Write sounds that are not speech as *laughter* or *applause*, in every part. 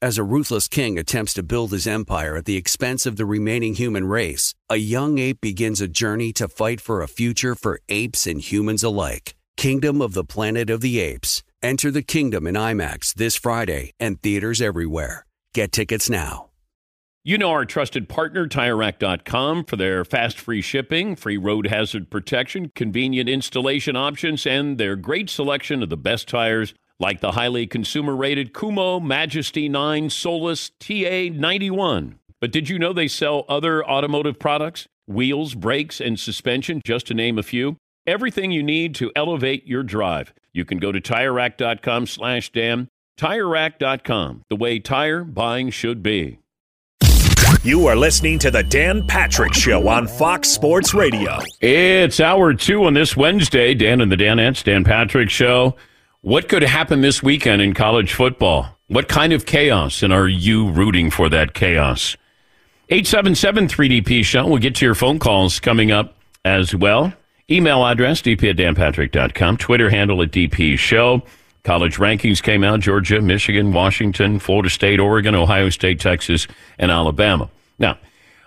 As a ruthless king attempts to build his empire at the expense of the remaining human race, a young ape begins a journey to fight for a future for apes and humans alike. Kingdom of the Planet of the Apes. Enter the kingdom in IMAX this Friday and theaters everywhere. Get tickets now. You know our trusted partner, TireRack.com, for their fast free shipping, free road hazard protection, convenient installation options, and their great selection of the best tires like the highly consumer rated Kumho, Majesty 9, Solus, TA 91. But did you know they sell other automotive products? Wheels, brakes, and suspension, just to name a few. Everything you need to elevate your drive. You can go to TireRack.com slash Dan. TireRack.com, the way tire buying should be. You are listening to the Dan Patrick Show on Fox Sports Radio. It's hour two on this Wednesday. Dan and the Danettes, Dan Patrick Show. What could happen this weekend in college football? What kind of chaos? And are you rooting for that chaos? 877 3DP Show. We'll get to your phone calls coming up as well. Email address, dp at danpatrick.com. Twitter handle at DP Show. College rankings came out Georgia, Michigan, Washington, Florida State, Oregon, Ohio State, Texas, and Alabama. Now,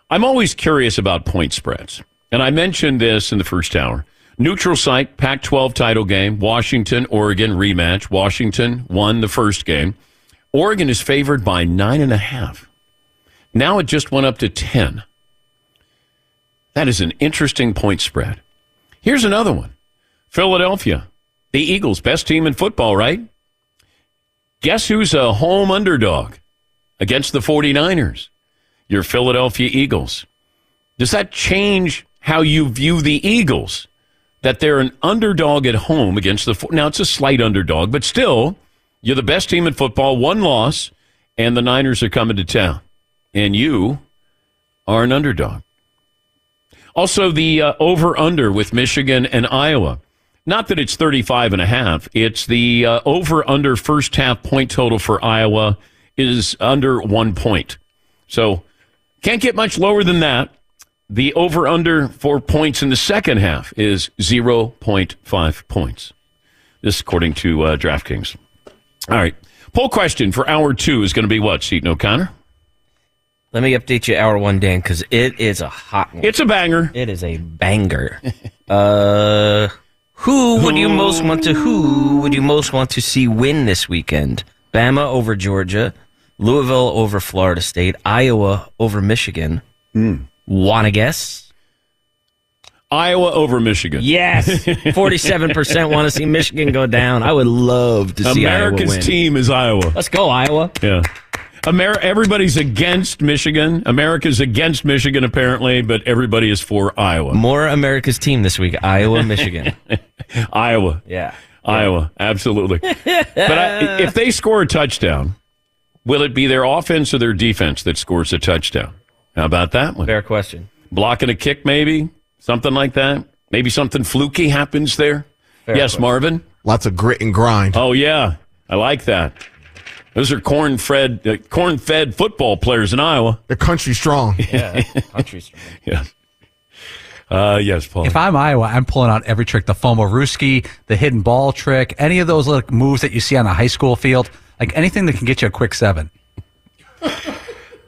I'm always curious about point spreads. And I mentioned this in the first hour. Neutral site, Pac 12 title game, Washington, Oregon rematch. Washington won the first game. Oregon is favored by nine and a half. Now it just went up to 10. That is an interesting point spread. Here's another one Philadelphia, the Eagles, best team in football, right? Guess who's a home underdog against the 49ers? Your Philadelphia Eagles. Does that change how you view the Eagles? That they're an underdog at home against the. Now, it's a slight underdog, but still, you're the best team in football, one loss, and the Niners are coming to town. And you are an underdog. Also, the uh, over under with Michigan and Iowa. Not that it's 35 and a half. It's the uh, over under first half point total for Iowa is under one point. So can't get much lower than that. The over under for points in the second half is 0.5 points. This according to uh, DraftKings. All right. Poll question for hour two is going to be what, Seton O'Connor? Let me update you hour one, Dan, because it is a hot one. It's a banger. It is a banger. *laughs* uh, who would you most want to? Who would you most want to see win this weekend? Bama over Georgia, Louisville over Florida State, Iowa over Michigan. Want to guess? Iowa over Michigan. Yes, *laughs* forty-seven percent want to see Michigan go down. I would love to see America's Iowa win. team is Iowa. Let's go, Iowa. Yeah. Amer- everybody's against Michigan. America's against Michigan, apparently, but everybody is for Iowa. More America's team this week: Iowa, Michigan. *laughs* Iowa. Yeah. Iowa. Absolutely. but I, if they score a touchdown, will it be their offense or their defense that scores a touchdown? How about that one? Fair question. Blocking a kick, maybe? Something like that? Maybe something fluky happens there? Fair yes, question. Marvin? Lots of grit and grind. Oh, yeah. I like that. Those are corn-fed, uh, corn-fed football players in Iowa. They're country strong. Yeah, *laughs* country strong. Yes. Uh, yes, Paul. If I'm Iowa, I'm pulling out every trick the Fomoruski, the hidden ball trick, any of those like moves that you see on a high school field, like anything that can get you a quick seven.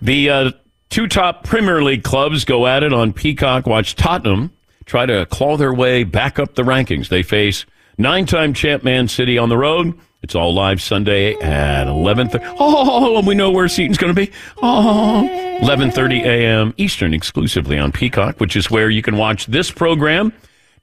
The uh, two top Premier League clubs go at it on Peacock. Watch Tottenham try to claw their way back up the rankings. They face nine-time champ Man City on the road. It's all live Sunday at 11.30. Oh, and we know where Seton's going to be. Oh, 11.30 a.m. Eastern exclusively on Peacock, which is where you can watch this program.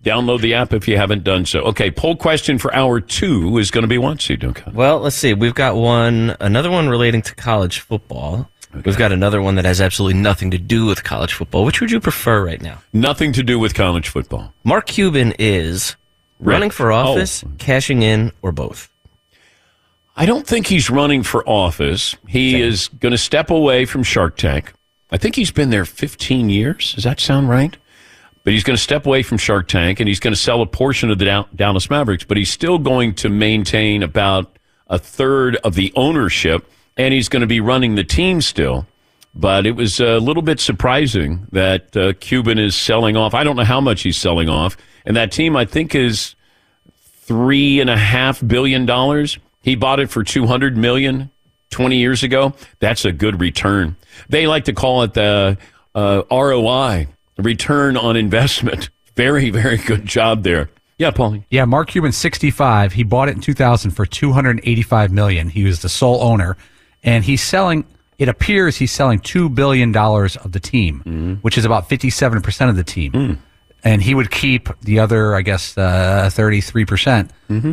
Download the app if you haven't done so. Okay, poll question for hour two is going to be what, Seton? Well, let's see. We've got one, another one relating to college football. We've got another one that has absolutely nothing to do with college football. Which would you prefer right now? Nothing to do with college football. Mark Cuban is Right. running for oh. office, cashing in, or both. I don't think he's running for office. He is going to step away from Shark Tank. I think he's been there 15 years. Does that sound right? but he's going to step away from Shark Tank and he's going to sell a portion of the Dallas Mavericks, but he's still going to maintain about a third of the ownership and he's going to be running the team still. But it was a little bit surprising that uh, Cuban is selling off. I don't know how much he's selling off. And that team, I think, is three and a half billion dollars. He bought it for 200 million 20 years ago. That's a good return. They like to call it the uh, ROI, return on investment. *laughs* Very, very good job there. Yeah, Paulie. Yeah, Mark Cuban, 65. He bought it in 2000 for 285 million. He was the sole owner, and he's selling. It appears he's selling two billion dollars of the team, which is about 57 percent of the team. And he would keep the other, I guess, uh, 33 percent,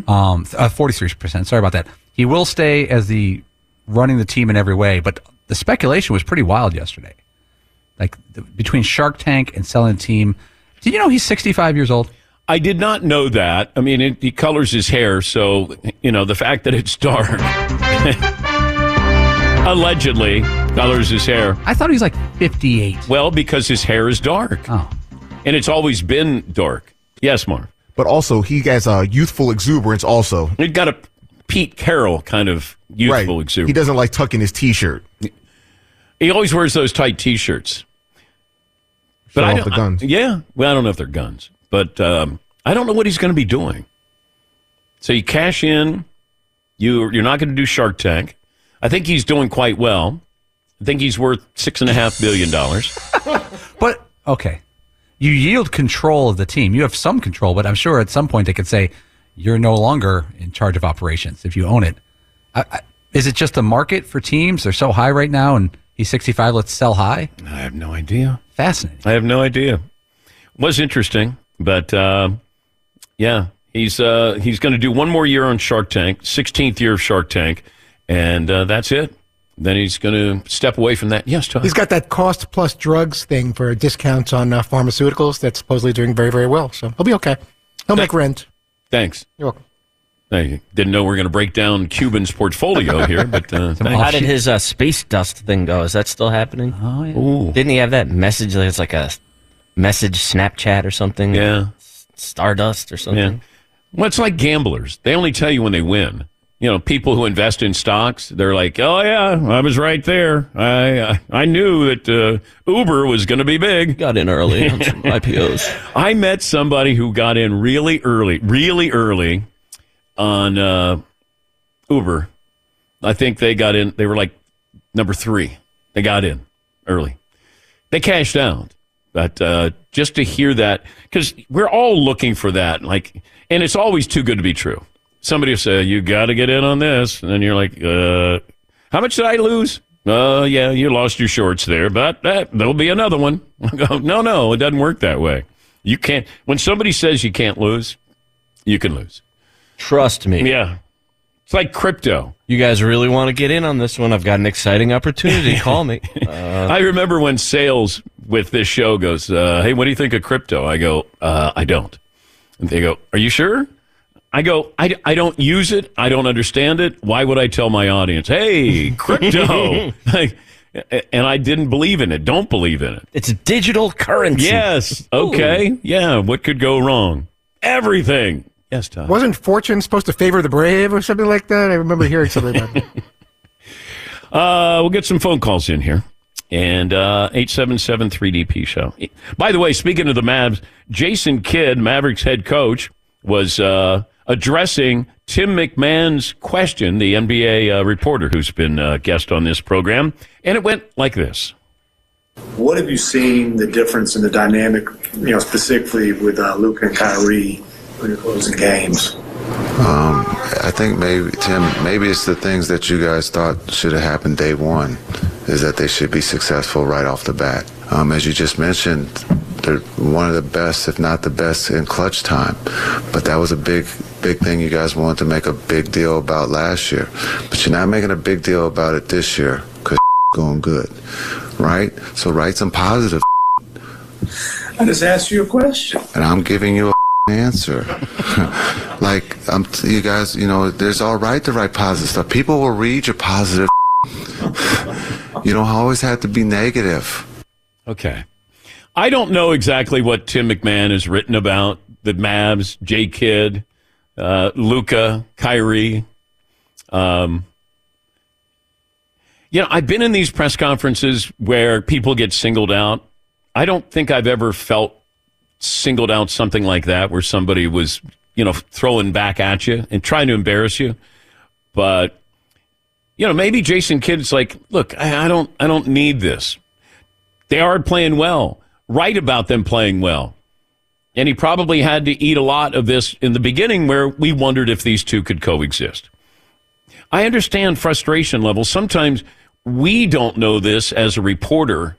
um, uh, 43 percent. Sorry about that. He will stay as the running the team in every way, but the speculation was pretty wild yesterday. Like the, between Shark Tank and selling the team. Did you know he's 65 years old? I did not know that. I mean, it, he colors his hair, so you know the fact that it's dark. *laughs* allegedly colors his hair. I thought he was like 58. Well, because his hair is dark, Oh. and it's always been dark. Yes, Marv. But also, he has a youthful exuberance. Also, He's got a Pete Carroll kind of youthful He exuberance. He doesn't like tucking his t-shirt. He always wears those tight T-shirts. Show I off don't- the guns. I- yeah, well, I don't know if they're guns, but um, I don't know what he's going to be doing. So you cash in. You you're not going to do Shark Tank. I think he's doing quite well. I think he's worth six and a half billion dollars. *laughs* But okay, you yield control of the team. You have some control, but I'm sure at some point they could say you're no longer in charge of operations if you own it. I, I, is it just the market for teams? They're so high right now, and he's 65. Let's sell high. I have no idea. Fascinating. I have no idea. Was interesting, but uh, yeah, he's uh, he's going to do one more year on Shark Tank, 16th year of Shark Tank, and uh, that's it. Then he's going to step away from that. Yes, Todd. He's got that cost plus drugs thing for discounts on uh, pharmaceuticals that's supposedly doing very, very well. So he'll be okay. He'll make rent. Thanks. You're welcome. I didn't know we are going to break down Cuban's portfolio *laughs* here, but uh, thanks. How did his uh, space dust thing go? Is that still happening? Oh yeah. Ooh, Didn't he have that message? Like it's like a message Snapchat or something. yeah, Stardust or something. yeah. something. Well, it's like gamblers. They only tell you when they win. You know, people who invest in stocks, they're like, "Oh yeah, I was right there. I I, I knew that uh, Uber was going to be big." Got in early on some *laughs* IPOs. I met somebody who got in really early, really early on uh, Uber. I think they got in. They were like number three. They got in early. They cashed out, but uh, just to hear that, because we're all looking for that. Like, and it's always too good to be true. Somebody will say, "You got to get in on this," and then you're like, uh, "How much did I lose?" Oh, yeah, you lost your shorts there, but uh, there'll be another one. *laughs* I go, no, no, it doesn't work that way. You can't. When somebody says you can't lose, you can lose. Trust me. Yeah, it's like crypto. You guys really want to get in on this one? I've got an exciting opportunity. *laughs* Call me. I remember when sales with this show goes, uh, "Hey, what do you think of crypto?" I go, uh, "I don't." And they go, "Are you sure?" I go, I, I don't use it. I don't understand it. Why would I tell my audience, hey, *laughs* crypto? *laughs* Like, and I didn't believe in it. Don't believe in it. It's digital currency. Yes. Okay. Yeah. What could go wrong? Everything. Yes, Todd. Wasn't fortune supposed to favor the brave or something like that? I remember hearing something about that. *laughs* Uh, we'll get some phone calls in here. And uh, 877 3DP show. By the way, speaking of the Mavs, Jason Kidd, Mavericks head coach, was uh, addressing Tim McMahon's question, the NBA uh, reporter who's been uh, guest on this program. And it went like this. What have you seen the difference in the dynamic, you know, specifically with uh, Luke and Kyrie when you're closing games? Um, I think maybe Tim, maybe it's the things that you guys thought should have happened day one, is that they should be successful right off the bat. Um, as you just mentioned, they're one of the best, if not the best, in clutch time. But that was a big, big thing you guys wanted to make a big deal about last year. But you're not making a big deal about it this year because *laughs* going good, right? So write some positive, I just asked you a question. and I'm giving you a *laughs* answer. *laughs* like I'm, you guys, you know, there's all right to write positive stuff. People will read your positive. you don't always have to be negative. Okay. I don't know exactly what Tim McMahon has written about the Mavs, J Kidd, uh, Luka, Kyrie. Um, you know, I've been in these press conferences where people get singled out. I don't think I've ever felt singled out something like that where somebody was, you know, throwing back at you and trying to embarrass you. But you know, maybe Jason Kidd's like, look, I, I don't, I don't need this. They are playing well. Right about them playing well. And he probably had to eat a lot of this in the beginning where we wondered if these two could coexist. I understand frustration levels. Sometimes we don't know this as a reporter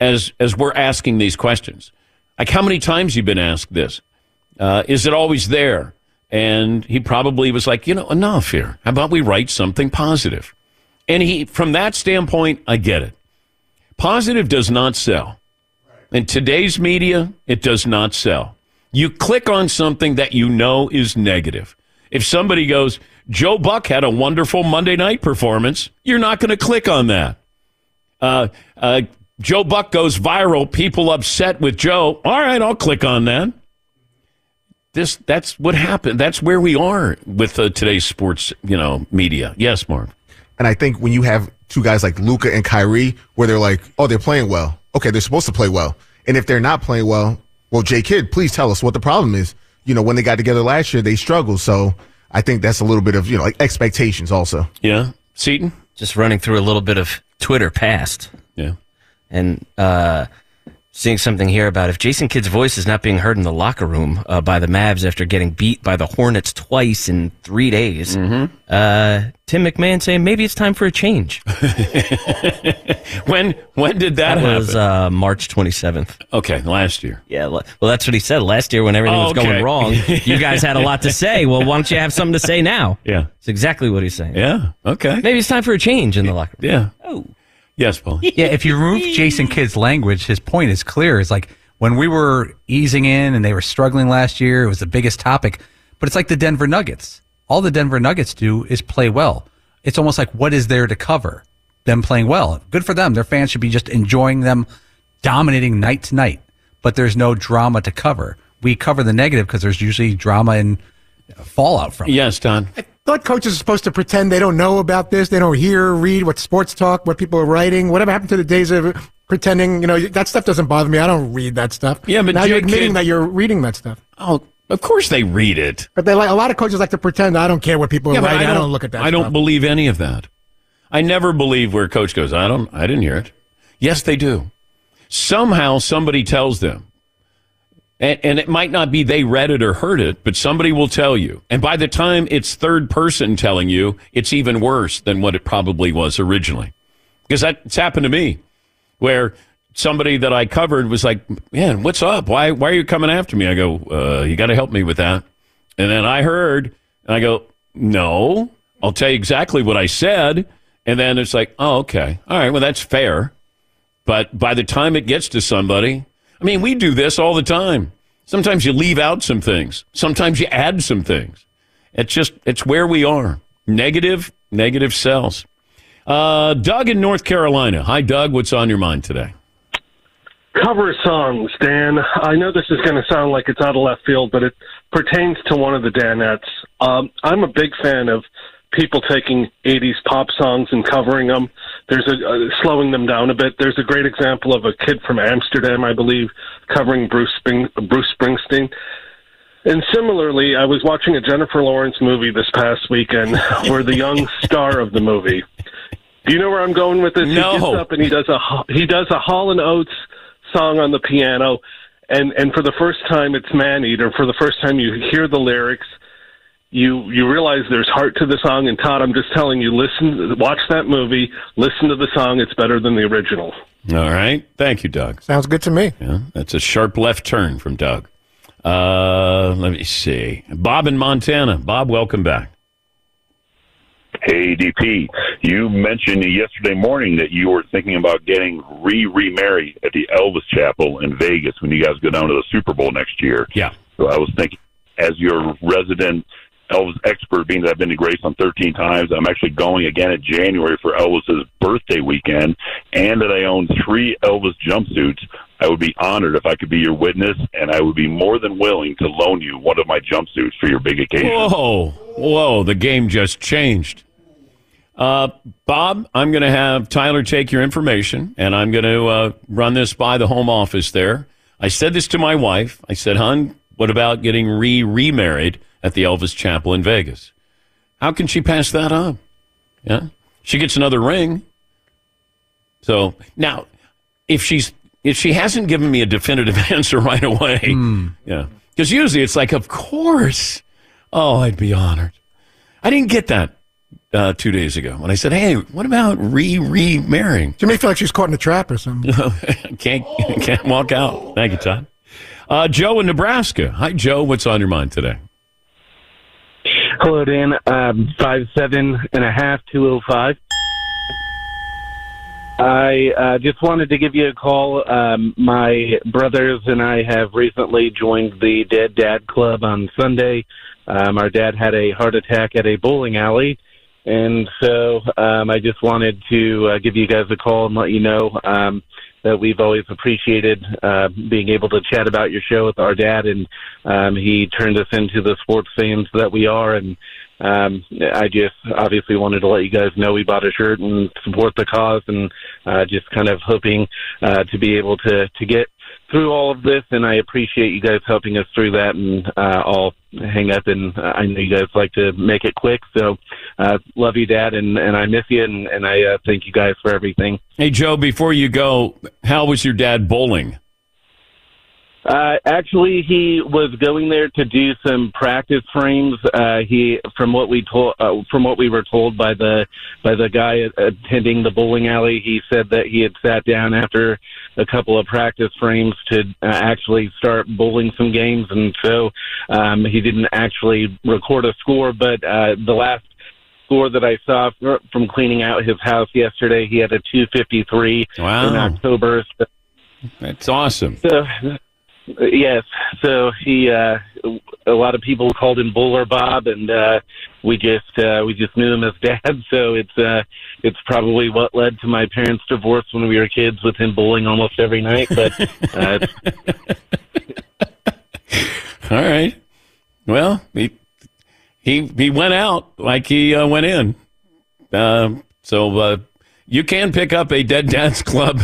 as as we're asking these questions. Like how many times you've been asked this? Uh, is it always there? And he probably was like, you know, enough here. How about we write something positive? And he, from that standpoint, I get it. Positive does not sell. In today's media, it does not sell. You click on something that you know is negative. If somebody goes, Joe Buck had a wonderful Monday night performance, you're not going to click on that. Uh, uh, Joe Buck goes viral, people upset with Joe. All right, I'll click on that. This that's what happened. That's where we are with uh, today's sports, you know, media. Yes, Mark. And I think when you have two guys like Luka and Kyrie, where they're like, oh, they're playing well. Okay, they're supposed to play well. And if they're not playing well, well, J Kidd, please tell us what the problem is. You know, when they got together last year, they struggled. So I think that's a little bit of, you know, like expectations also. Yeah. Seton? Just running through a little bit of Twitter past. Yeah. And uh, seeing something here about if Jason Kidd's voice is not being heard in the locker room uh, by the Mavs after getting beat by the Hornets twice in three days. Mm-hmm. Uh, Tim McMahon saying maybe it's time for a change. *laughs* when when did that, That happen? was uh, March 27th. okay, last year. Yeah, well, that's what he said last year when everything Oh, was okay. going wrong. *laughs* You guys had a lot to say. Well, why don't you have something to say now? Yeah. It's exactly what he's saying. Yeah. Okay. Maybe it's time for a change in the locker room. Yeah. Oh. Yes, Paul. *laughs* Yeah, if you remove Jason Kidd's language, his point is clear. It's like when we were easing in and they were struggling last year, it was the biggest topic. But it's like the Denver Nuggets. All the Denver Nuggets do is play well. It's almost like what is there to cover? Them playing well. Good for them. Their fans should be just enjoying them dominating night to night. But there's no drama to cover. We cover the negative because there's usually drama and fallout from it. Yes, Don. Thought coaches are supposed to pretend they don't know about this. They don't hear, read what sports talk, what people are writing. Whatever happened to the days of pretending? You know, that stuff doesn't bother me. I don't read that stuff. Yeah, but now you're admitting Kidd- that you're reading that stuff. Oh, of course they read it. But they like a lot of coaches like to pretend. I don't care what people are Yeah, but writing. I don't, look at that. I don't believe any of that. I never believe where coach goes. I don't. I didn't hear it. Yes, they do. Somehow somebody tells them, and, and it might not be they read it or heard it, but somebody will tell you. And by the time it's third person telling you, it's even worse than what it probably was originally. Because that's happened to me, where somebody that I covered was like, "Man, what's up? Why why are you coming after me?" I go, uh, "You got to help me with that." And then I heard, and I go, "No, I'll tell you exactly what I said." And then it's like, "Oh, okay, all right, well that's fair." But by the time it gets to somebody, I mean, we do this all the time. Sometimes you leave out some things. Sometimes you add some things. It's just it's where we are. Negative, negative sells. Uh, Doug in North Carolina. Hi, Doug. What's on your mind today? cover songs, Dan. I know this is going to sound like it's out of left field, but it pertains to one of the Danettes. Um, I'm a big fan of people taking 80s pop songs and covering them. There's a uh, slowing them down a bit. There's a great example of a kid from Amsterdam, I believe, covering Bruce Spring, Bruce Springsteen. And similarly, I was watching a Jennifer Lawrence movie this past weekend *laughs* where the young star of the movie. Do you know where I'm going with this? No. He gets up and he does a he does a Hall and Oates song on the piano, and and for the first time it's man eater. For the first time you hear the lyrics, you you realize there's heart to the song. And Todd, I'm just telling you, listen, watch that movie, listen to the song. It's better than the original. All right. Thank you, Doug. Sounds good to me. Yeah, that's a sharp left turn from Doug. Uh, let me see. Bob in Montana. Bob, welcome back. Hey, DP, you mentioned yesterday morning that you were thinking about getting re remarried at the Elvis Chapel in Vegas when you guys go down to the Super Bowl next year. Yeah. So I was thinking, as your resident Elvis expert, being that I've been to Graceland 13 times. I'm actually going again in January for Elvis's birthday weekend, and that I own three Elvis jumpsuits. I would be honored if I could be your witness, and I would be more than willing to loan you one of my jumpsuits for your big occasion. Whoa, whoa, the game just changed. Uh, Bob, I'm going to have Tyler take your information, and I'm going to uh, run this by the home office there. I said this to my wife. I said, "Hun, what about getting re remarried at the Elvis Chapel in Vegas? How can she pass that up? Yeah, she gets another ring. So now, if she's if she hasn't given me a definitive *laughs* answer right away, yeah, because usually it's like, of course. Oh, I'd be honored. I didn't get that uh, two days ago when I said, "Hey, what about re remarrying?" She may feel like she's caught in a trap or something. *laughs* can't can't walk out. Thank you, Todd. Uh, Joe in Nebraska. Hi, Joe. What's on your mind today? Hello, Dan. Um, five seven and a half, two oh five. I uh, just wanted to give you a call. Um, my brothers and I have recently joined the Dead Dad Club on Sunday. Um, our dad had a heart attack at a bowling alley, and so um, I just wanted to uh, give you guys a call and let you know um, that we've always appreciated uh, being able to chat about your show with our dad, and um, he turned us into the sports fans that we are. And um, I just obviously wanted to let you guys know we bought a shirt and support the cause, and uh, just kind of hoping uh, to be able to to get through all of this. And I appreciate you guys helping us through that. And uh, I'll hang up, and I know you guys like to make it quick, so uh, love you, Dad, and and I miss you, and and I uh, thank you guys for everything. Hey, Joe. Before you go, how was your dad bowling? Uh, actually, he was going there to do some practice frames. Uh, he, from what we told, uh, from what we were told by the by the guy attending the bowling alley, he said that he had sat down after a couple of practice frames to uh, actually start bowling some games, and so um, he didn't actually record a score. But uh, the last score that I saw from cleaning out his house yesterday, he had a 253 Wow. in October. So, That's awesome. so yes, so he uh a lot of people called him Bowler Bob and uh we just uh we just knew him as dad, *laughs* so it's uh it's probably what led to my parents' divorce when we were kids with him bowling almost every night, but uh *laughs* All right. Well, he he he went out like he uh, went in. Um, so uh, you can pick up a Dead Dads *laughs* Club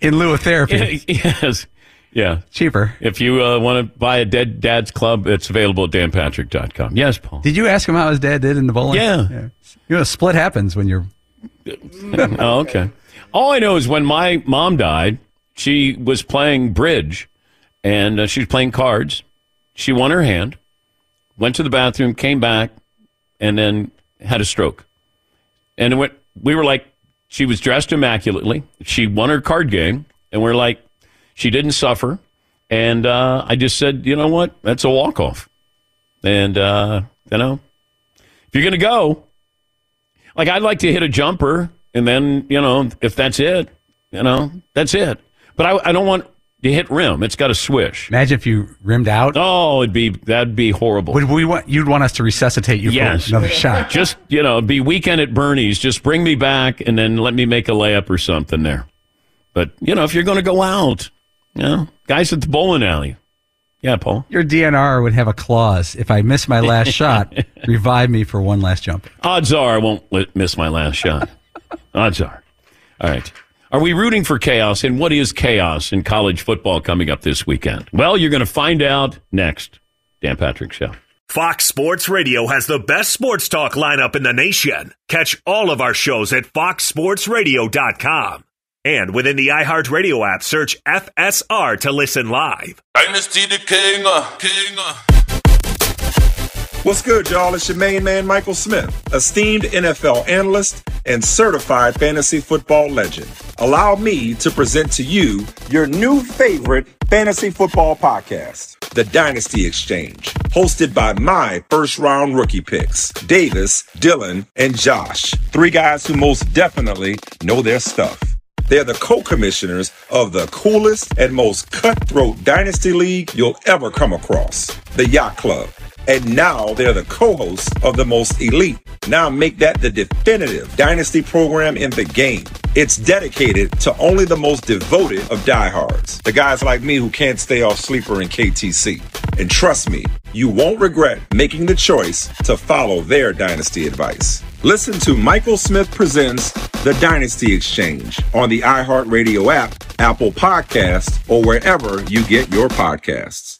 in lieu of therapy. *laughs* yes. Yeah. Cheaper. If you uh, want to buy a Dead Dads Club, it's available at danpatrick.com. Yes, Paul. Did you ask him how his dad did in the bowling? Yeah. You know, a split happens when you're. *laughs* oh, okay. All I know is when my mom died, she was playing bridge and uh, she was playing cards. She won her hand, went to the bathroom, came back, and then had a stroke. And went, we were like, she was dressed immaculately. She won her card game, and we're like, she didn't suffer. And uh, I just said, you know what? That's a walk off. And, uh, you know, if you're to go, like I'd like to hit a jumper, and then, you know, if that's it, you know, that's it. But I, I don't want to hit rim. It's got a swish. Imagine if you rimmed out. Oh, it'd be that'd be horrible. Would we want you'd want us to resuscitate you Yes. for another *laughs* shot? Just you know, be weekend at Bernie's. Just bring me back, and then let me make a layup or something there. But you know, if you're going to go out, you know, guys at the bowling alley. Yeah, Paul. Your DNR would have a clause: if I miss my last shot, *laughs* revive me for one last jump. Odds are I won't miss my last shot. Odds are. All right. Are we rooting for chaos? And what is chaos in college football coming up this weekend? Well, you're going to find out next. Dan Patrick Show. Fox Sports Radio has the best sports talk lineup in the nation. Catch all of our shows at foxsportsradio.com. And within the iHeartRadio app, search FSR to listen live. Dynasty the King. uh, King. What's good, y'all? It's your main man, Michael Smith, esteemed NFL analyst and certified fantasy football legend. Allow me to present to you your new favorite fantasy football podcast, The Dynasty Exchange, hosted by my first round rookie picks, Davis, Dylan, and Josh. Three guys who most definitely know their stuff. They're the co-commissioners of the coolest and most cutthroat dynasty league you'll ever come across, the Yacht Club. And now they're the co-hosts of the most elite. Now make that the definitive dynasty program in the game. It's dedicated to only the most devoted of diehards, the guys like me who can't stay off sleeper and KTC. And trust me, you won't regret making the choice to follow their dynasty advice. Listen to Michael Smith Presents The Dynasty Exchange on the iHeartRadio app, Apple Podcast, or wherever you get your podcasts.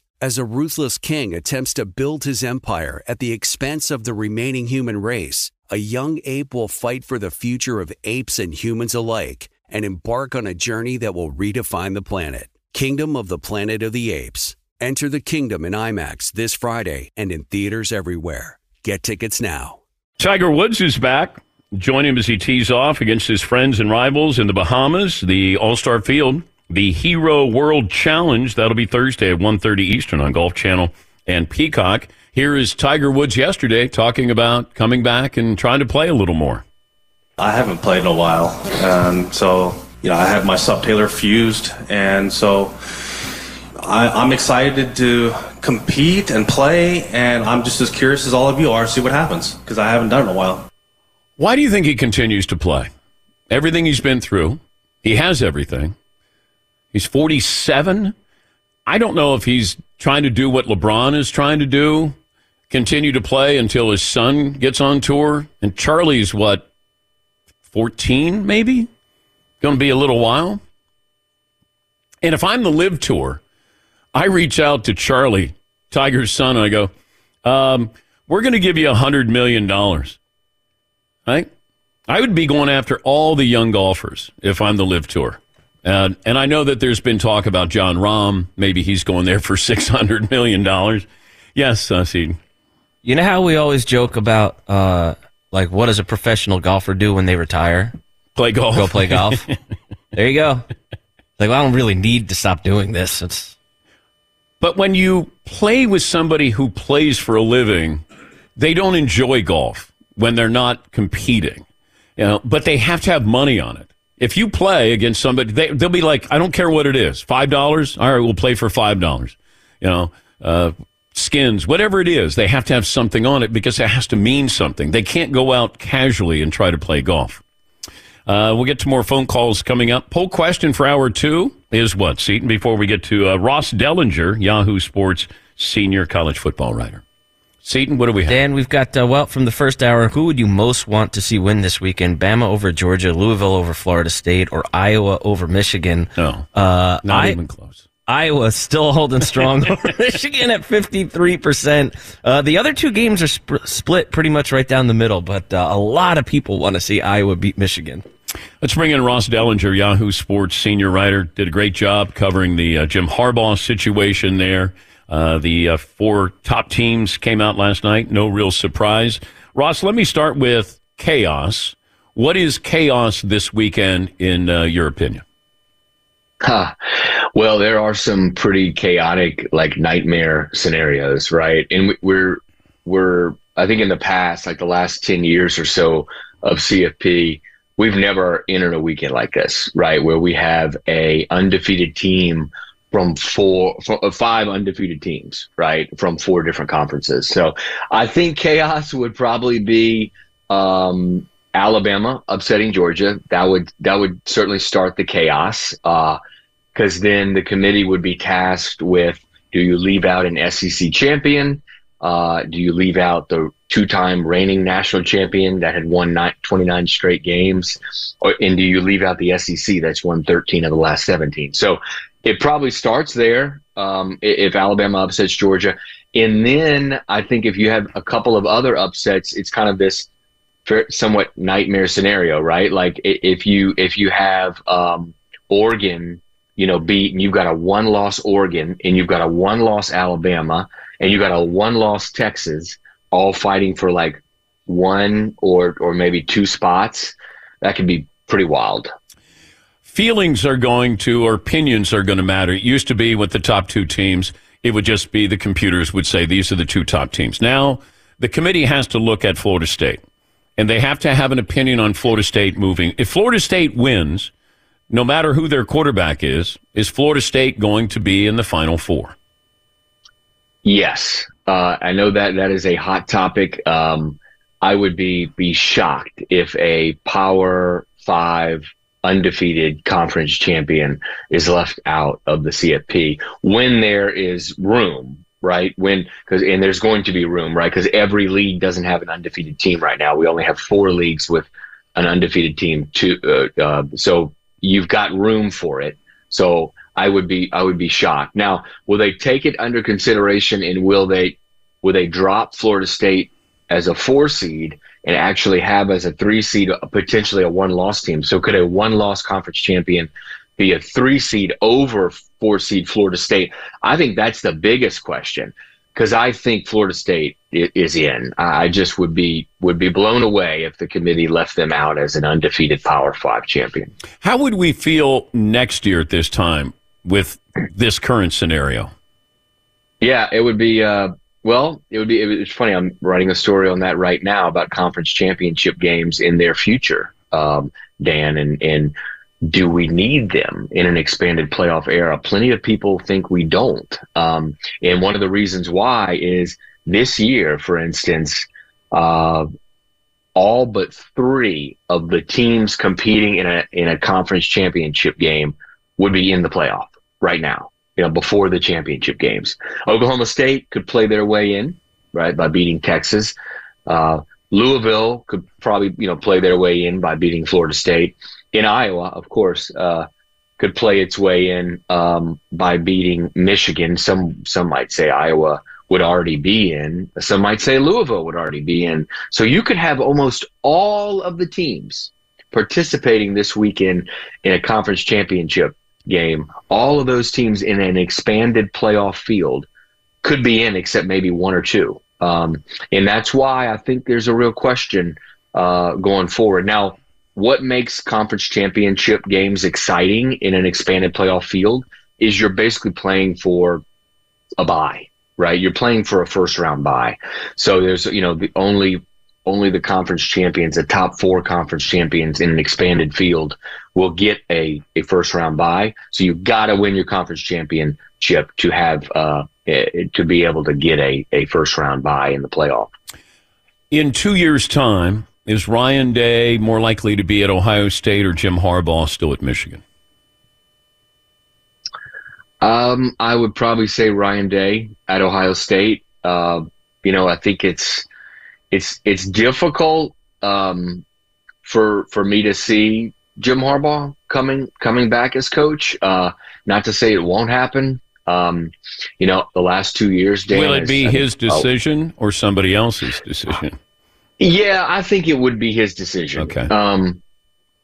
As a ruthless king attempts to build his empire at the expense of the remaining human race, a young ape will fight for the future of apes and humans alike and embark on a journey that will redefine the planet. Kingdom of the Planet of the Apes. Enter the kingdom in IMAX this Friday and in theaters everywhere. Get tickets now. Tiger Woods is back. Join him as he tees off against his friends and rivals in the Bahamas, the All-Star Field, the Hero World Challenge. That'll be Thursday at 1.30 Eastern on Golf Channel and Peacock. Here is Tiger Woods yesterday talking about coming back and trying to play a little more. I haven't played in a while. Um, so, you know, I have my subtalar fused. And so I, I'm excited to compete and play. And I'm just as curious as all of you are, see what happens because I haven't done it in a while. Why do you think he continues to play? Everything he's been through, he has everything. He's 47. I don't know if he's trying to do what LeBron is trying to do, continue to play until his son gets on tour. And Charlie's what, 14 maybe? Going to be a little while. And if I'm the LIV tour, I reach out to Charlie, Tiger's son, and I go, um, we're going to give you a $100 million. Right? I would be going after all the young golfers if I'm the LIV tour. And and I know that there's been talk about Jon Rahm. Maybe he's going there for *laughs* $600 million. Yes, uh, Seton. You know how we always joke about, uh, like, what does a professional golfer do when they retire? Play golf. Go play *laughs* golf. there you go. Like, well, I don't really need to stop doing this. It's But when you play with somebody who plays for a living, they don't enjoy golf when they're not competing. You know, but they have to have money on it. If you play against somebody, they, they'll be like, I don't care what it is. $5? All right, we'll play for $5. You know, uh, skins, whatever it is, they have to have something on it because it has to mean something. They can't go out casually and try to play golf. Uh, we'll get to more phone calls coming up. Poll question for hour two is what, Seton, before we get to uh, Ross Dellenger, Yahoo Sports senior college football writer. Seton, what do we have? Dan, we've got, uh, well, from the first hour, who would you most want to see win this weekend? Bama over Georgia, Louisville over Florida State, or Iowa over Michigan? No, uh, not I- even close. Iowa still holding strong *laughs* over Michigan at 53%. Uh, the other two games are sp- split pretty much right down the middle, but uh, a lot of people want to see Iowa beat Michigan. Let's bring in Ross Dellenger, Yahoo Sports senior writer. Did a great job covering the uh, Jim Harbaugh situation there. Uh, the uh, four top teams came out last night. No real surprise. Ross, let me start with chaos. What is chaos this weekend, in uh, your opinion? Huh. Well, there are some pretty chaotic, like nightmare scenarios, right? And we- we're we're I think in the past, like the last 10 years or so of CFP, we've never entered a weekend like this, right? Where we have a undefeated team from four, from uh, five undefeated teams, right? From four different conferences. So I think chaos would probably be, um, Alabama upsetting Georgia. That would, that would certainly start the chaos. Uh, cause then the committee would be tasked with, do you leave out an SEC champion? Uh, do you leave out the two-time reigning national champion that had won 29 straight games? Or, and do you leave out the SEC that's won 13 of the last 17? So it probably starts there um, if Alabama upsets Georgia. And then I think if you have a couple of other upsets, it's kind of this somewhat nightmare scenario, right? Like if you if you have um, Oregon, you know, beat and you've got a one loss Oregon and you've got a one loss Alabama and you've got a one loss Texas all fighting for like one or or maybe two spots, that could be pretty wild. Feelings are going to or opinions are going to matter. It used to be with the top two teams, it would just be the computers would say these are the two top teams. Now the committee has to look at Florida State and they have to have an opinion on Florida State moving. If Florida State wins, no matter who their quarterback is, is Florida State going to be in the Final Four? Yes, uh, I know that that is a hot topic. Um, I would be be shocked if a Power Five undefeated conference champion is left out of the CFP when there is room, right? When because and there's going to be room, right? Because every league doesn't have an undefeated team right now. We only have four leagues with an undefeated team. To uh, uh, so you've got room for it. So I would be I would be shocked. Now, will they take it under consideration and will they will they drop Florida State as a four seed and actually have as a three seed potentially a one loss team? So could a one loss conference champion be a three seed over four seed Florida State? I think that's the biggest question because I think Florida State is in. I just would be would be blown away if the committee left them out as an undefeated Power Five champion. How would we feel next year at this time with this current scenario? Yeah, it would be. Uh, well, it would be. It's funny. I'm writing a story on that right now about conference championship games in their future, um, Dan, and and do we need them in an expanded playoff era? Plenty of people think we don't. Um, and one of the reasons why is this year, for instance, uh, all but three of the teams competing in a in a conference championship game would be in the playoff right now. You know, before the championship games, Oklahoma State could play their way in right by beating Texas. Uh, Louisville could probably you know play their way in by beating Florida State in Iowa, of course, uh, could play its way in um, by beating Michigan. Some some might say Iowa would already be in. Some might say Louisville would already be in. So you could have almost all of the teams participating this weekend in a conference championship game. All of those teams in an expanded playoff field could be in, except maybe one or two. Um, and that's why I think there's a real question uh, going forward. Now, what makes conference championship games exciting in an expanded playoff field is you're basically playing for a bye, right? You're playing for a first round bye. So there's, you know, the only only the conference champions, the top four conference champions in an expanded field will get a, a first round bye. So you've got to win your conference championship to have uh, eh, to be able to get a, a first round bye in the playoff. In two years' time, is Ryan Day more likely to be at Ohio State or Jim Harbaugh still at Michigan? Um, I would probably say Ryan Day at Ohio State. Uh, you know, I think it's it's it's difficult um, for for me to see Jim Harbaugh coming coming back as coach. Uh, not to say it won't happen. Um, you know, the last two years, Dan, will it be his decision oh, or somebody else's decision? Yeah, I think it would be his decision. Okay. Um,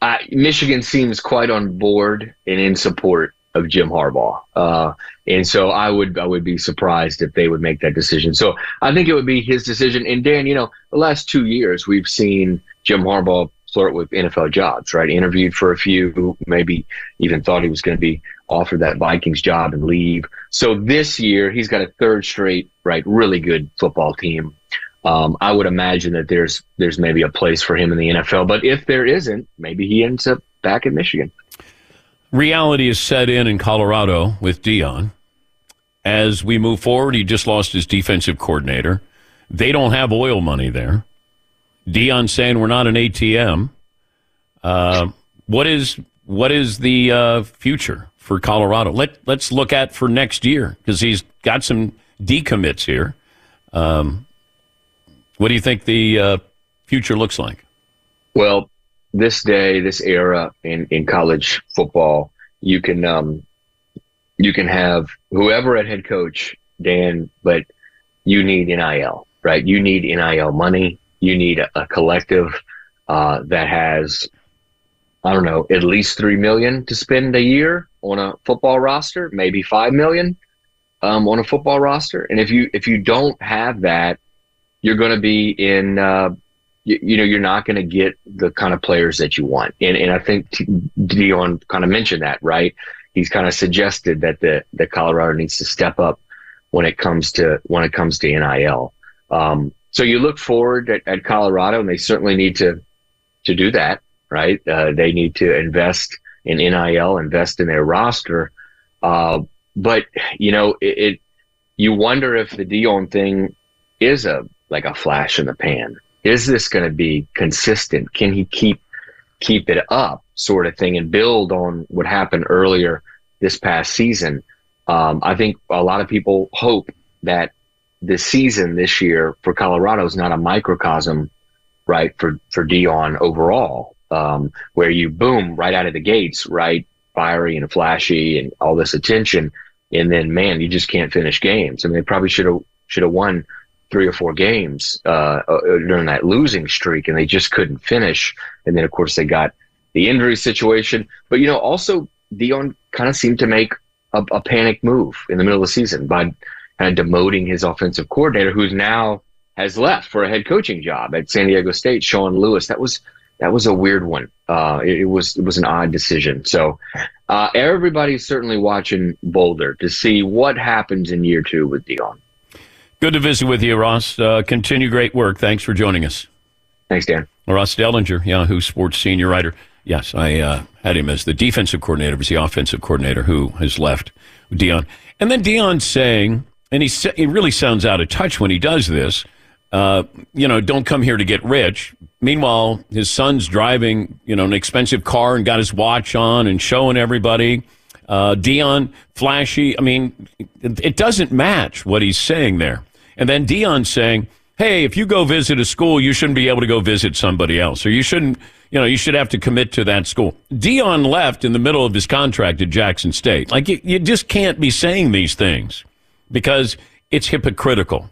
I, Michigan seems quite on board and in support of Jim Harbaugh, uh, and so I would I would be surprised if they would make that decision. So I think it would be his decision. And Dan, you know, the last two years we've seen Jim Harbaugh flirt with NFL jobs, right? Interviewed for a few, maybe even thought he was going to be offered that Vikings job and leave. So this year he's got a third straight, right, really good football team um, I would imagine that there's there's maybe a place for him in the NFL. But if there isn't, maybe he ends up back in Michigan. Reality is set in in Colorado with Deion. As we move forward, he just lost his defensive coordinator. They don't have oil money there. Deion saying we're not an ATM. Uh, what is what is the uh, future for Colorado? Let let's look at for next year because he's got some decommits here. Um, what do you think the uh, future looks like? Well, this day, this era in, in college football, you can um, you can have whoever at head coach, Dan, but you need NIL, right? You need NIL money. You need a, a collective uh, that has, I don't know, at least three million to spend a year on a football roster, maybe five million um, on a football roster. And if you if you don't have that, you're going to be in. Uh, you, know, you're not going to get the kind of players that you want. And and I think Deion kind of mentioned that, right? He's kind of suggested that the the Colorado needs to step up when it comes to when it comes to NIL. Um, so you look forward at, at, Colorado, and they certainly need to to do that, right? Uh, they need to invest in NIL, invest in their roster. Uh, but you know, it, it, you wonder if the Deion thing is a like a flash in the pan. Is this going to be consistent? Can he keep keep it up, sort of thing, and build on what happened earlier this past season? Um, I think a lot of people hope that the season this year for Colorado is not a microcosm, right, for for Deion overall, um, where you boom right out of the gates, right, fiery and flashy and all this attention, and then man, you just can't finish games. I mean, they probably should have should have won three or four games uh, uh, during that losing streak, and they just couldn't finish. And then, of course, they got the injury situation. But you know, also Deion kind of seemed to make a, a panic move in the middle of the season by kind of demoting his offensive coordinator, who's now has left for a head coaching job at San Diego State, Sean Lewis. That was that was a weird one. Uh, it, it, was it was an odd decision. So uh, everybody's certainly watching Boulder to see what happens in year two with Deion. Good to visit with you, Ross. Uh, continue great work. Thanks for joining us. Thanks, Dan. Ross Dellenger, Yahoo Sports senior writer. Yes, I uh, had him as the defensive coordinator, was the offensive coordinator who has left Deion, And then Deion saying, and he, he really sounds out of touch when he does this, uh, you know, don't come here to get rich. Meanwhile, his son's driving, you know, an expensive car and got his watch on and showing everybody. Uh, Deion, flashy. I mean, it, doesn't match what he's saying there. And then Deion saying, hey, if you go visit a school, you shouldn't be able to go visit somebody else, or you shouldn't, you know, you should have to commit to that school. Deion left in the middle of his contract at Jackson State. Like, you, you just can't be saying these things because it's hypocritical.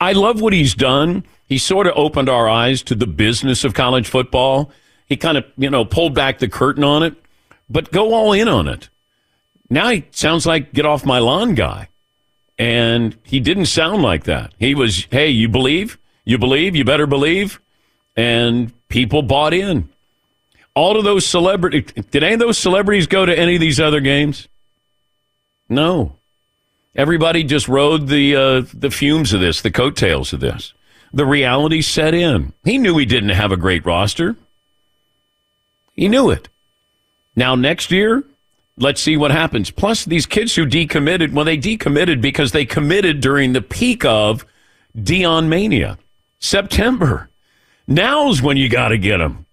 I love what he's done. He sort of opened our eyes to the business of college football. He kind of, you know, pulled back the curtain on it, but go all in on it. Now he sounds like get off my lawn guy. And he didn't sound like that. He was, hey, you believe? You believe? You better believe. And people bought in. All of those celebrities, did any of those celebrities go to any of these other games? No. Everybody just rode the uh, the fumes of this, the coattails of this. The reality set in. He knew he didn't have a great roster. He knew it. Now next year, let's see what happens. Plus, these kids who decommitted, well, they decommitted because they committed during the peak of Deion mania, September. Now's when you got to get them.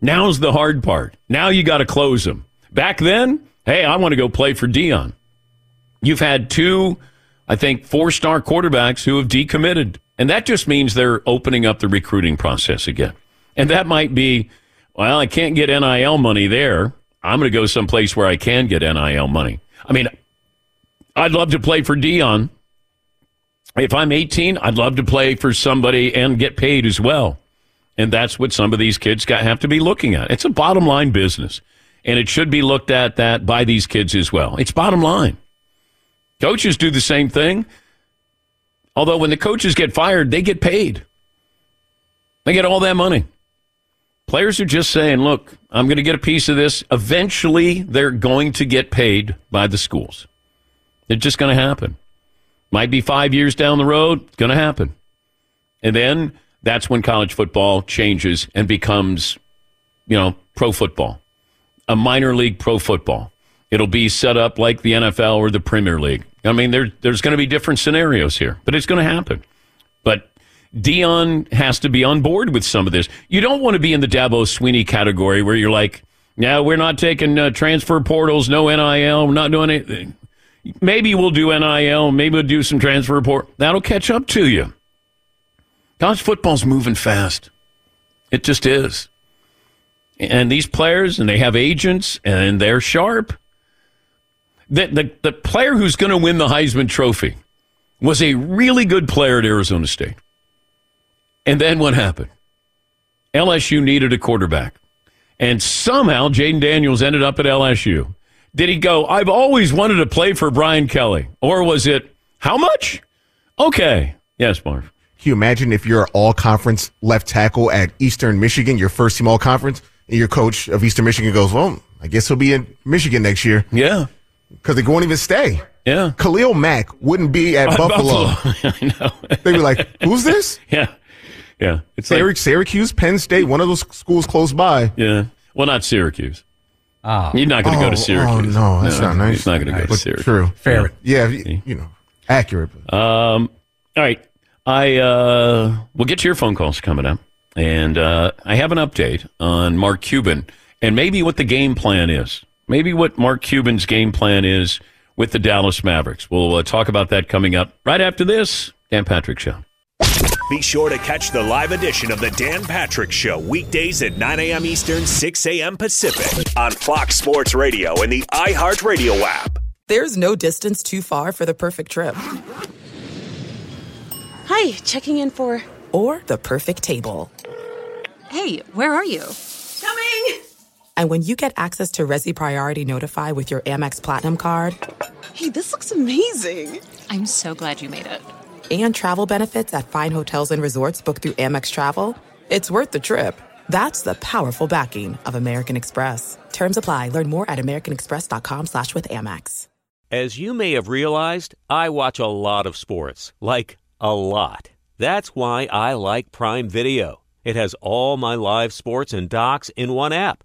Now's the hard part. Now you got to close them. Back then, hey, I want to go play for Deion. You've had two, I think, four star quarterbacks who have decommitted. And that just means they're opening up the recruiting process again. And that might be, well, I can't get NIL money there. I'm going to go someplace where I can get NIL money. I mean, I'd love to play for Deion. If I'm 18, I'd love to play for somebody and get paid as well. And that's what some of these kids got, have to be looking at. It's a bottom line business. And it should be looked at that by these kids as well. It's bottom line. Coaches do the same thing. Although when the coaches get fired, they get paid. They get all that money. Players are just saying, look, I'm going to get a piece of this. Eventually, they're going to get paid by the schools. It's just going to happen. Might be five years down the road. It's going to happen. And then that's when college football changes and becomes, you know, pro football, a minor league pro football. It'll be set up like the NFL or the Premier League. I mean, there, there's going to be different scenarios here, but it's going to happen. But Deion has to be on board with some of this. You don't want to be in the Dabo Swinney category where you're like, yeah, we're not taking uh, transfer portals, no NIL, we're not doing anything. Maybe we'll do NIL, maybe we'll do some transfer port. That'll catch up to you. College football's moving fast. It just is. And these players, and they have agents, and they're sharp. The, the, the player who's going to win the Heisman Trophy was a really good player at Arizona State. And then what happened? LSU needed a quarterback. And somehow Jayden Daniels ended up at LSU. Did he go, I've always wanted to play for Brian Kelly? Or was it, how much? Okay. Yes, Marv. Can you imagine if you're all conference left tackle at Eastern Michigan, your first team all conference, and your coach of Eastern Michigan goes, Well, I guess he'll be in Michigan next year. Yeah. Because they won't even stay. Yeah. Khalil Mack wouldn't be at *laughs* Buffalo. Buffalo. *laughs* I know. They'd be like, Who's this? *laughs* Yeah. Yeah. It's Syrac- like, Syracuse, Penn State, one of those schools close by. yeah. Well, not Syracuse. Ah. He's not going to go Oh, to Syracuse. Oh, no, that's not nice. He's not going to go to But Syracuse. True. Fair. Yeah, you, you know, accurate. Um, all right. I uh, we'll get to your phone calls coming up, and uh, I have an update on Mark Cuban and maybe what the game plan is. Maybe what Mark Cuban's game plan is with the Dallas Mavericks. We'll uh, talk about that coming up right after this. Dan Patrick Show. Be sure to catch the live edition of the Dan Patrick Show weekdays at 9 a.m. Eastern, 6 a.m. Pacific on Fox Sports Radio and the iHeartRadio app. There's no distance too far for the perfect trip. Hi, checking in for. Or the perfect table. Hey, where are you? Coming! And when you get access to Resy Priority Notify with your Amex Platinum card Hey, this looks amazing! I'm so glad you made it. and travel benefits at fine hotels and resorts booked through Amex Travel, it's worth the trip. That's the powerful backing of American Express. Terms apply. Learn more at americanexpress.com slash with Amex. As you may have realized, I watch a lot of sports. Like, a lot. That's why I like Prime Video. It has all my live sports and docs in one app.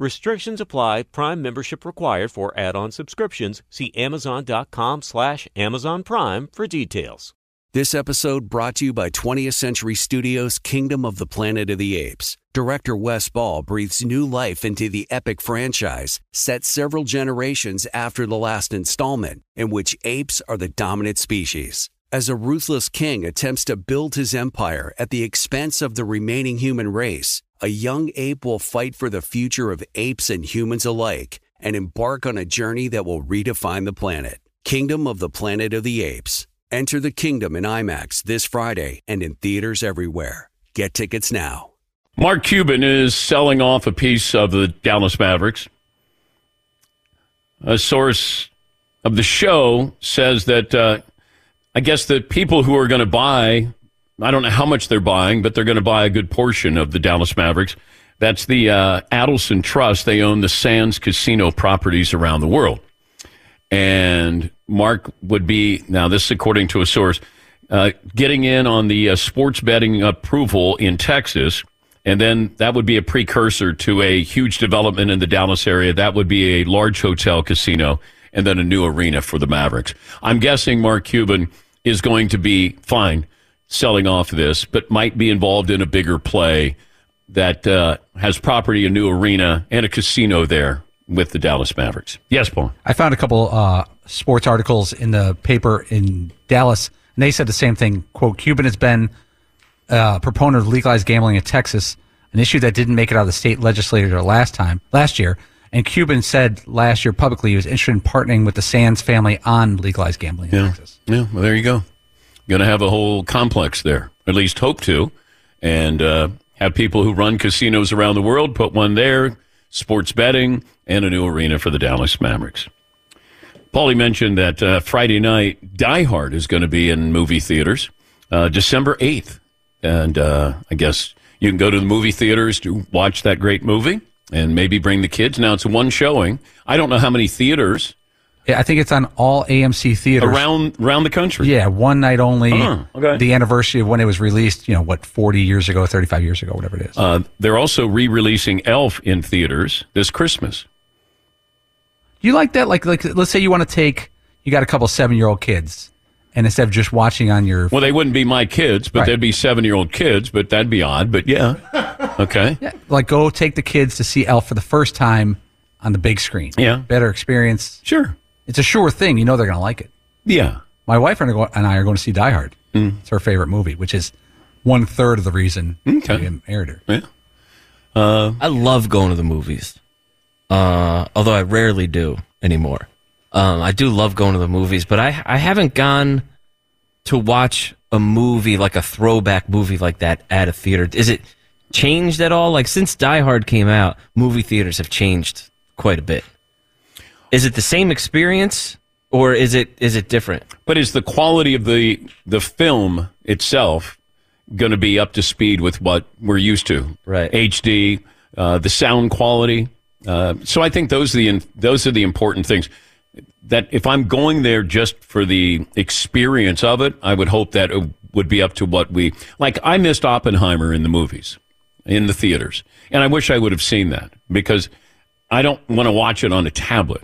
Restrictions apply. Prime membership required for add-on subscriptions. See Amazon.com slash Amazon Prime for details. This episode brought to you by 20th Century Studios' Kingdom of the Planet of the Apes. Director Wes Ball breathes new life into the epic franchise, set several generations after the last installment, in which apes are the dominant species. As a ruthless king attempts to build his empire at the expense of the remaining human race, a young ape will fight for the future of apes and humans alike and embark on a journey that will redefine the planet. Kingdom of the Planet of the Apes. Enter the kingdom in IMAX this Friday and in theaters everywhere. Get tickets now. Mark Cuban is selling off a piece of the Dallas Mavericks. A source of the show says that uh, I guess the people who are going to buy, I don't know how much they're buying, but they're going to buy a good portion of the Dallas Mavericks. That's the uh, Adelson Trust. They own the Sands Casino properties around the world. And Mark would be, now this is according to a source, uh, getting in on the uh, sports betting approval in Texas. And then that would be a precursor to a huge development in the Dallas area. That would be a large hotel casino and then a new arena for the Mavericks. I'm guessing Mark Cuban is going to be fine selling off this, but might be involved in a bigger play that uh, has property, a new arena, and a casino there with the Dallas Mavericks. Yes, Paul. I found a couple uh, sports articles in the paper in Dallas, and they said the same thing. "Quote: Cuban has been uh, a proponent of legalized gambling in Texas, an issue that didn't make it out of the state legislature last time, last year." And Cuban said last year publicly he was interested in partnering with the Sands family on legalized gambling in Yeah. Texas. Yeah, well, there you go. Going to have a whole complex there, at least hope to, and uh, have people who run casinos around the world put one there, sports betting, and a new arena for the Dallas Mavericks. Paulie mentioned that uh, Friday night, Die Hard is going to be in movie theaters uh, December 8th. And uh, I guess you can go to the movie theaters to watch that great movie and maybe bring the kids. Now, it's one showing. I don't know how many theaters I think it's on all AMC theaters around around the country. Yeah, one night only. Oh, okay. The anniversary of when it was released. You know what, forty years ago, thirty-five years ago, whatever it is. Uh, they're also re releasing Elf in theaters this Christmas. You like that? Like, like, let's say you want to take, you got a couple seven-year-old kids, and instead of just watching on your, Well, they wouldn't be my kids, but Right. they'd be seven year old kids, but that'd be odd. But yeah. *laughs* Okay. Yeah, like, go take the kids to see Elf for the first time on the big screen. Yeah. better experience. Sure, it's a sure thing. You know they're going to like it. Yeah. My wife and I go- and I are going to see Die Hard. Mm. It's her favorite movie, which is one third of the reason okay. I married her. Yeah. Uh, I love going to the movies, uh, although I rarely do anymore. Um, I do love going to the movies, but I I haven't gone to watch a movie like a throwback movie like that at a theater. Is it changed at all? Like since Die Hard came out, movie theaters have changed quite a bit. Is it the same experience or is it is it different? But is the quality of the the film itself going to be up to speed with what we're used to? Right. HD, uh, the sound quality. Uh, so I think those are the those are the important things. That if I'm going there just for the experience of it, I would hope that it would be up to what we like. I missed Oppenheimer in the movies, in the theaters, and I wish I would have seen that because I don't want to watch it on a tablet.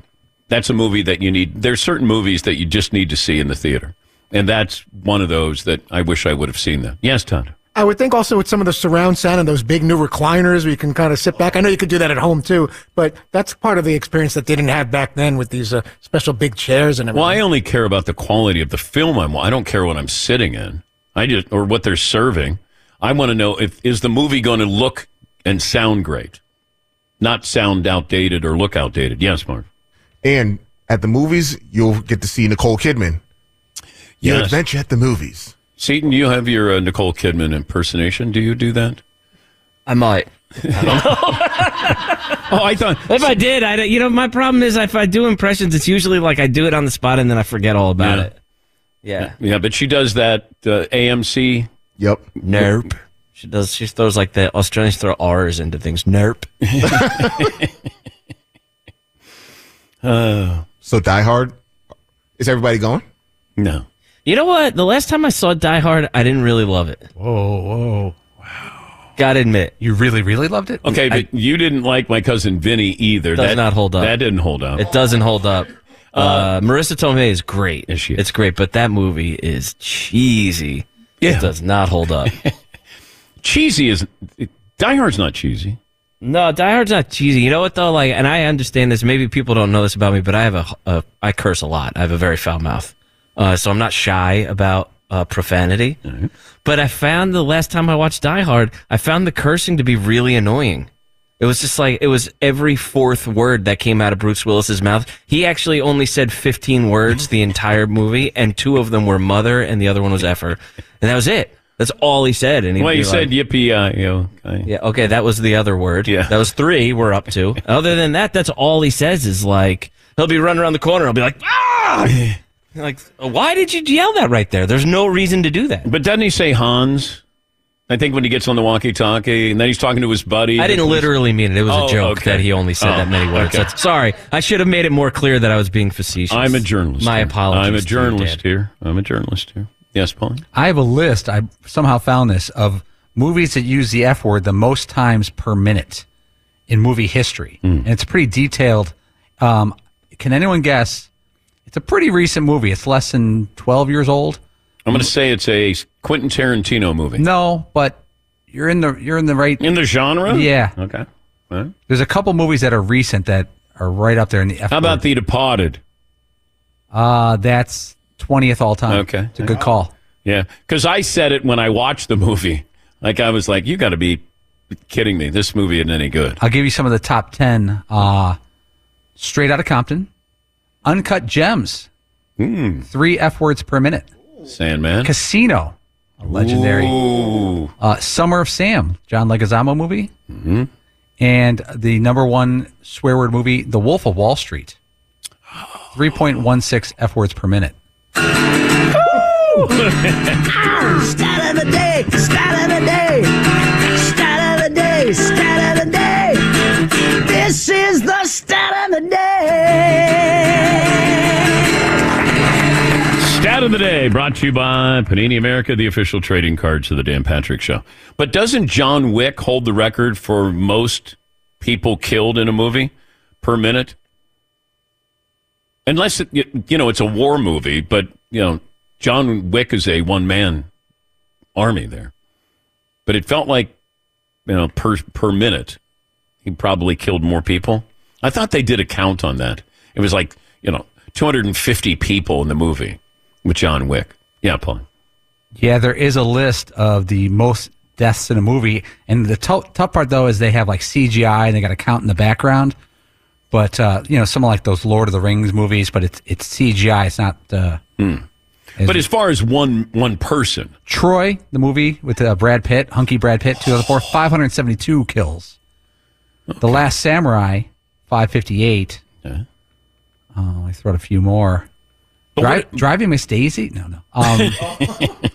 That's a movie that you need. There's certain movies that you just need to see in the theater, and that's one of those that I wish I would have seen that. Yes, Todd. I would think also with some of the surround sound and those big new recliners where you can kind of sit back. I know you could do that at home too, but that's part of the experience that they didn't have back then with these uh, special big chairs and everything. Well, I only care about the quality of the film I'm. I don't care what I'm sitting in. I just or what they're serving. I want to know if is the movie going to look and sound great, not sound outdated or look outdated. Yes, Mark. And at the movies, you'll get to see Nicole Kidman. Your Yes. adventure at the movies. Seton, you have your uh, Nicole Kidman impersonation. Do you do that? I might. *laughs* oh, I thought if I did, I you know my problem is if I do impressions, it's usually like I do it on the spot and then I forget all about Yeah. it. Yeah. Yeah, but she does that uh, AMC. Yep. Nope. She does. She throws like the Australians throw R's into things. Nope. *laughs* *laughs* Uh, so Die Hard. Is everybody going? No. You know what? The last time I saw Die Hard, I didn't really love it. Whoa, whoa. Wow! Gotta admit. You really, really loved it? Okay, but you didn't like my cousin Vinny either. Does that, not hold up. That didn't hold up. It doesn't hold up. Uh, Marisa Tomei is great. Is she? It's great, but that movie is cheesy. Yeah. It does not hold up. *laughs* cheesy is Die Hard's not cheesy. No, Die Hard's not cheesy. You know what though? Like, and I understand this. Maybe people don't know this about me, but I have a, a I curse a lot. I have a very foul mouth, uh, so I'm not shy about uh, profanity. But I found the last time I watched Die Hard, I found the cursing to be really annoying. It was just like it was every fourth word that came out of Bruce Willis's mouth. He actually only said 15 words the entire movie, and two of them were mother, and the other one was effer, and that was it. That's all he said. And Well, you said like- yippee uh, you know. I- yeah, okay, that was the other word. Yeah. That was three we're up to. *laughs* Other than that, that's all he says is like, he'll be running around the corner, he'll be like, ah! *laughs* like, why did you yell that right there? There's no reason to do that. But doesn't he say Hans? I think when he gets on the walkie-talkie, and then he's talking to his buddy. I didn't literally mean it. It was Oh, a joke okay. that he only said Oh, that many words. okay. That's, sorry. I should have made it more clear that I was being facetious. I'm a journalist. My here. apologies. I'm a journalist here. I'm a journalist here. Yes, Paul. I have a list. I somehow found this of movies that use the F word the most times per minute in movie history, and it's pretty detailed. Um, can anyone guess? It's a pretty recent movie. It's less than twelve years old. I'm going to say it's a Quentin Tarantino movie. No, but you're in the you're in the right in the genre. Yeah. Okay. Right. There's a couple movies that are recent that are right up there in the F. How about The Departed? Uh, that's twentieth all time. Okay. it's a good call. Yeah, because I said it when I watched the movie. Like I was like, "You got to be kidding me! This movie isn't any good." I'll give you some of the top 10. Uh, Straight Outta Compton, Uncut Gems, Hmm. three F words per minute. Sandman, Casino, a legendary. Ooh. Uh, Summer of Sam, John Leguizamo movie. Mm-hmm. And the number one swear word movie, The Wolf of Wall Street. 3.16 F words per minute. Stat of the day, stat of the day, stat of the day, stat of the day. This is the stat of the day. Stat of the day brought to you by Panini America, the official trading cards of the Dan Patrick Show. But doesn't John Wick hold the record for most people killed in a movie per minute? Unless it, you know it's a war movie, but you know John Wick is a one man army there. But it felt like you know per per minute he probably killed more people. I thought they did a count on that. It was like you know 250 people in the movie with John Wick. Yeah, Paul. Yeah, there is a list of the most deaths in a movie, and the to- tough part though is they have like CGI and they got a count in the background. But uh, you know, some of like those Lord of the Rings movies, but it's it's CGI. It's not. Uh, But as far as one one person, Troy, the movie with uh, Brad Pitt, hunky Brad Pitt, 2004, 572 kills. The Last Samurai, 558. Oh, I throw out a few more. Dri- Driving Miss Daisy? No, no. Um,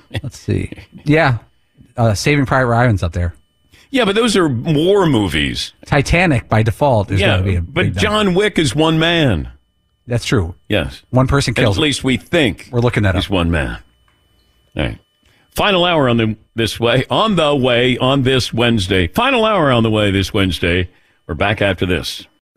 *laughs* let's see. Yeah. Uh, Saving Private Ryan's up there. Yeah, but those are war movies. Titanic by default is yeah, going to be a but big number. John Wick is one man. That's true. Yes, One person kills. At least we think We're looking at he's one man. All right. Final hour on the this way on the way on this Wednesday. Final hour on the way this Wednesday. We're back after this.